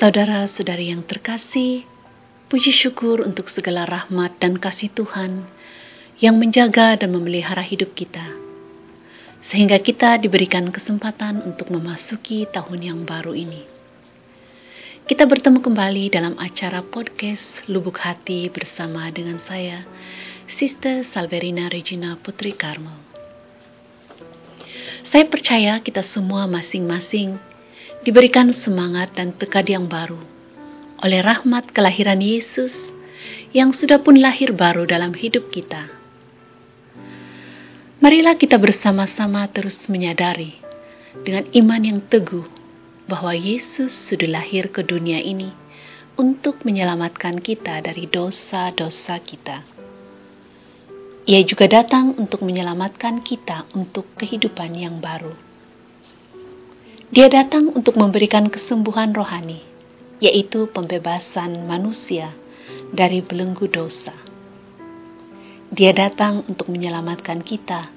Saudara-saudari yang terkasih, puji syukur untuk segala rahmat dan kasih Tuhan yang menjaga dan memelihara hidup kita, sehingga kita diberikan kesempatan untuk memasuki tahun yang baru ini. Kita bertemu kembali dalam acara podcast Lubuk Hati bersama dengan saya, Sister Salverina Regina Putri Karmel. Saya percaya kita semua masing-masing diberikan semangat dan tekad yang baru oleh rahmat kelahiran Yesus yang sudah pun lahir baru dalam hidup kita. Marilah kita bersama-sama terus menyadari dengan iman yang teguh bahwa Yesus sudah lahir ke dunia ini untuk menyelamatkan kita dari dosa-dosa kita. Ia juga datang untuk menyelamatkan kita untuk kehidupan yang baru. Dia datang untuk memberikan kesembuhan rohani, yaitu pembebasan manusia dari belenggu dosa. Dia datang untuk menyelamatkan kita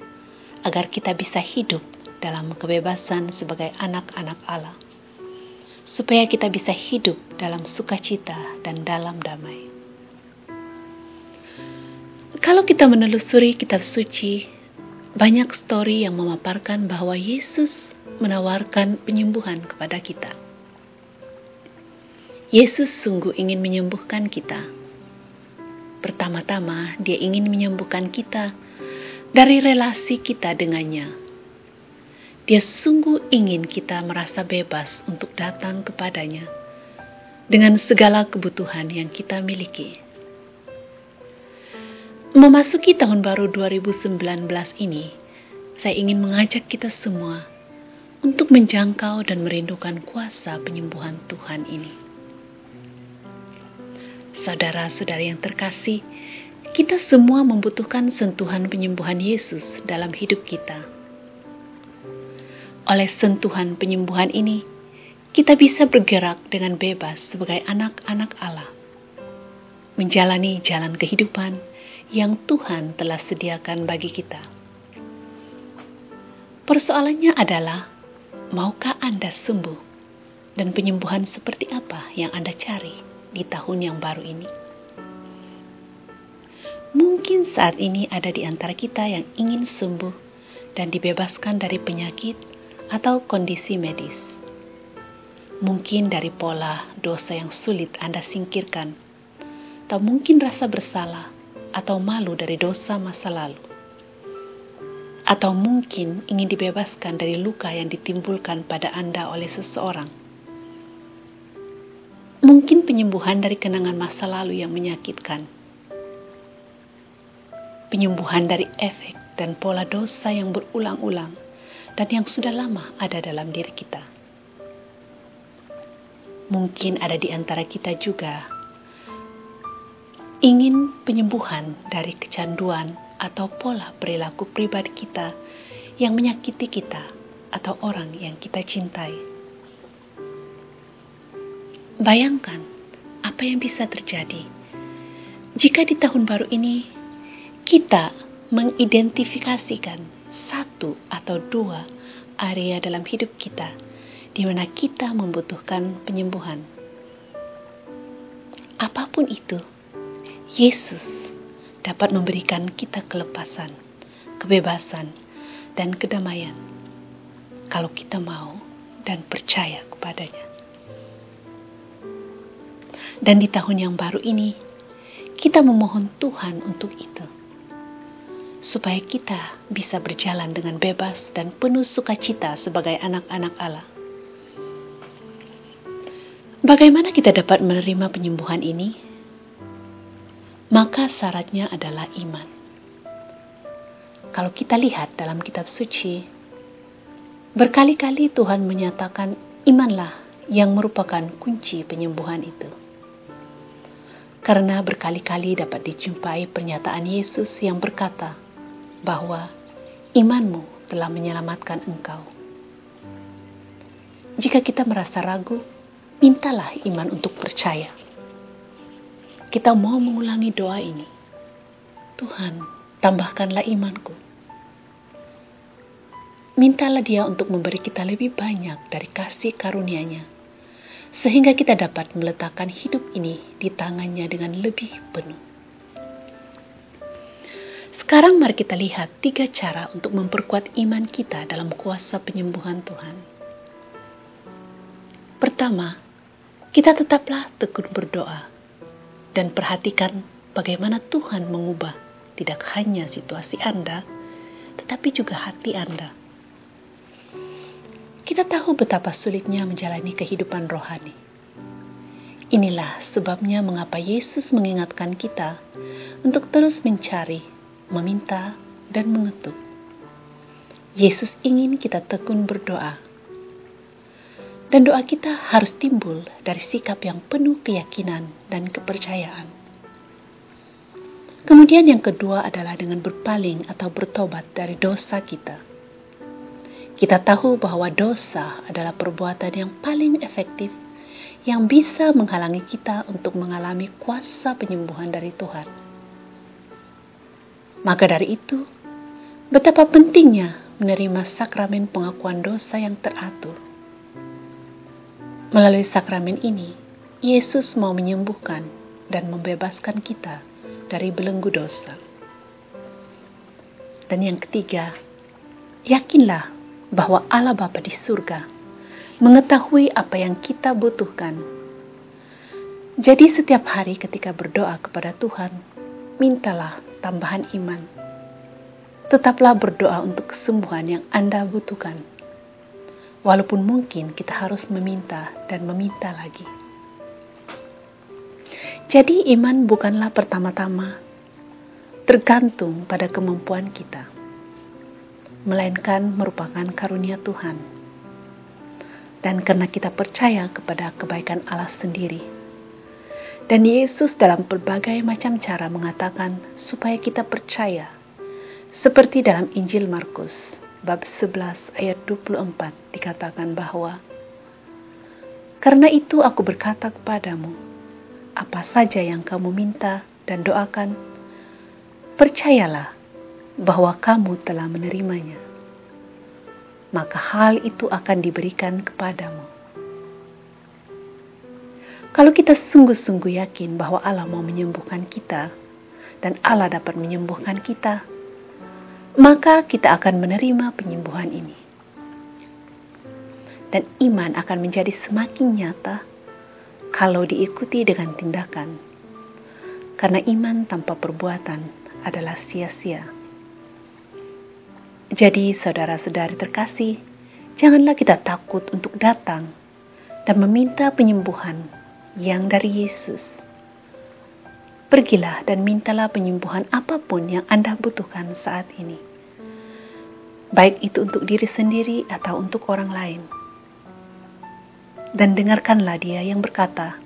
agar kita bisa hidup dalam kebebasan sebagai anak-anak Allah supaya kita bisa hidup dalam sukacita dan dalam damai. Kalau kita menelusuri kitab suci, banyak story yang memaparkan bahwa Yesus menawarkan penyembuhan kepada kita. Yesus sungguh ingin menyembuhkan kita. Pertama-tama, Dia ingin menyembuhkan kita dari relasi kita dengannya dia sungguh ingin kita merasa bebas untuk datang kepadanya dengan segala kebutuhan yang kita miliki. Memasuki tahun baru 2019 ini, saya ingin mengajak kita semua untuk menjangkau dan merindukan kuasa penyembuhan Tuhan ini. Saudara-saudari yang terkasih, kita semua membutuhkan sentuhan penyembuhan Yesus dalam hidup kita oleh sentuhan penyembuhan ini, kita bisa bergerak dengan bebas sebagai anak-anak Allah, menjalani jalan kehidupan yang Tuhan telah sediakan bagi kita. Persoalannya adalah, maukah Anda sembuh dan penyembuhan seperti apa yang Anda cari di tahun yang baru ini? Mungkin saat ini ada di antara kita yang ingin sembuh dan dibebaskan dari penyakit atau kondisi medis. Mungkin dari pola dosa yang sulit Anda singkirkan, atau mungkin rasa bersalah atau malu dari dosa masa lalu. Atau mungkin ingin dibebaskan dari luka yang ditimbulkan pada Anda oleh seseorang. Mungkin penyembuhan dari kenangan masa lalu yang menyakitkan. Penyembuhan dari efek dan pola dosa yang berulang-ulang dan yang sudah lama ada dalam diri kita. Mungkin ada di antara kita juga ingin penyembuhan dari kecanduan atau pola perilaku pribadi kita yang menyakiti kita atau orang yang kita cintai. Bayangkan apa yang bisa terjadi jika di tahun baru ini kita mengidentifikasikan satu atau dua area dalam hidup kita di mana kita membutuhkan penyembuhan. Apa pun itu, Yesus dapat memberikan kita kelepasan, kebebasan, dan kedamaian kalau kita mau dan percaya kepadanya. Dan di tahun yang baru ini, kita memohon Tuhan untuk itu supaya kita bisa berjalan dengan bebas dan penuh sukacita sebagai anak-anak Allah. Bagaimana kita dapat menerima penyembuhan ini? Maka syaratnya adalah iman. Kalau kita lihat dalam kitab suci, berkali-kali Tuhan menyatakan imanlah yang merupakan kunci penyembuhan itu karena berkali-kali dapat dijumpai pernyataan Yesus yang berkata, bahwa imanmu telah menyelamatkan engkau. Jika kita merasa ragu, mintalah iman untuk percaya. Kita mau mengulangi doa ini. Tuhan, tambahkanlah imanku. Mintalah dia untuk memberi kita lebih banyak dari kasih karunia-Nya, sehingga kita dapat meletakkan hidup ini di tangannya dengan lebih penuh. Sekarang mari kita lihat tiga cara untuk memperkuat iman kita dalam kuasa penyembuhan Tuhan. Pertama, kita tetaplah tekun berdoa dan perhatikan bagaimana Tuhan mengubah tidak hanya situasi Anda, tetapi juga hati Anda. Kita tahu betapa sulitnya menjalani kehidupan rohani. Inilah sebabnya mengapa Yesus mengingatkan kita untuk terus mencari meminta, dan mengetuk. Yesus ingin kita tekun berdoa. Dan doa kita harus timbul dari sikap yang penuh keyakinan dan kepercayaan. Kemudian yang kedua adalah dengan berpaling atau bertobat dari dosa kita. Kita tahu bahwa dosa adalah perbuatan yang paling efektif yang bisa menghalangi kita untuk mengalami kuasa penyembuhan dari Tuhan. Maka dari itu, betapa pentingnya menerima sakramen pengakuan dosa yang teratur. Melalui sakramen ini, Yesus mau menyembuhkan dan membebaskan kita dari belenggu dosa. Dan yang ketiga, yakinlah bahwa Allah Bapa di surga mengetahui apa yang kita butuhkan. Jadi setiap hari ketika berdoa kepada Tuhan, mintalah tambahan iman. Tetaplah berdoa untuk kesembuhan yang Anda butuhkan. Walaupun mungkin kita harus meminta dan meminta lagi. Jadi iman bukanlah pertama-tama tergantung pada kemampuan kita, melainkan merupakan karunia Tuhan. Dan karena kita percaya kepada kebaikan Allah sendiri, dan Yesus dalam berbagai macam cara mengatakan supaya kita percaya. Seperti dalam Injil Markus bab 11 ayat 24 dikatakan bahwa Karena itu aku berkata kepadamu, apa saja yang kamu minta dan doakan, percayalah bahwa kamu telah menerimanya. Maka hal itu akan diberikan kepadamu. Kalau kita sungguh-sungguh yakin bahwa Allah mau menyembuhkan kita dan Allah dapat menyembuhkan kita, maka kita akan menerima penyembuhan ini. Dan iman akan menjadi semakin nyata kalau diikuti dengan tindakan. Karena iman tanpa perbuatan adalah sia-sia. Jadi, saudara-saudari terkasih, janganlah kita takut untuk datang dan meminta penyembuhan yang dari Yesus. Pergilah dan mintalah penyembuhan apa pun yang Anda butuhkan saat ini. Baik itu untuk diri sendiri atau untuk orang lain. Dan dengarkanlah dia yang berkata,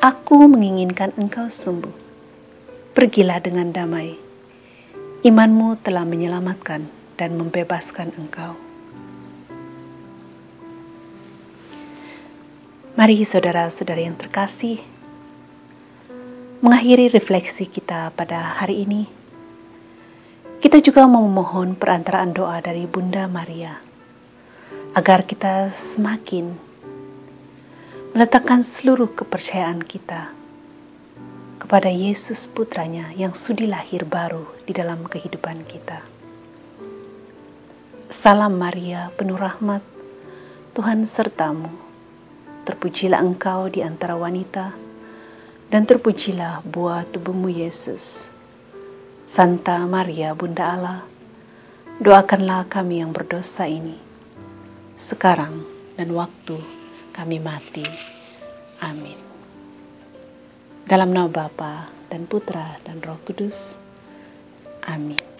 Aku menginginkan engkau sembuh. Pergilah dengan damai. Imanmu telah menyelamatkan dan membebaskan engkau. Mari saudara-saudara yang terkasih, mengakhiri refleksi kita pada hari ini, kita juga memohon perantaraan doa dari Bunda Maria, agar kita semakin meletakkan seluruh kepercayaan kita kepada Yesus putranya yang sudi lahir baru di dalam kehidupan kita. Salam Maria, penuh rahmat, Tuhan sertamu. Terpujilah engkau di antara wanita, dan terpujilah buah tubuhmu Yesus. Santa Maria, Bunda Allah, doakanlah kami yang berdosa ini, sekarang dan waktu kami mati. Amin. Dalam nama Bapa dan Putra dan Roh Kudus. Amin.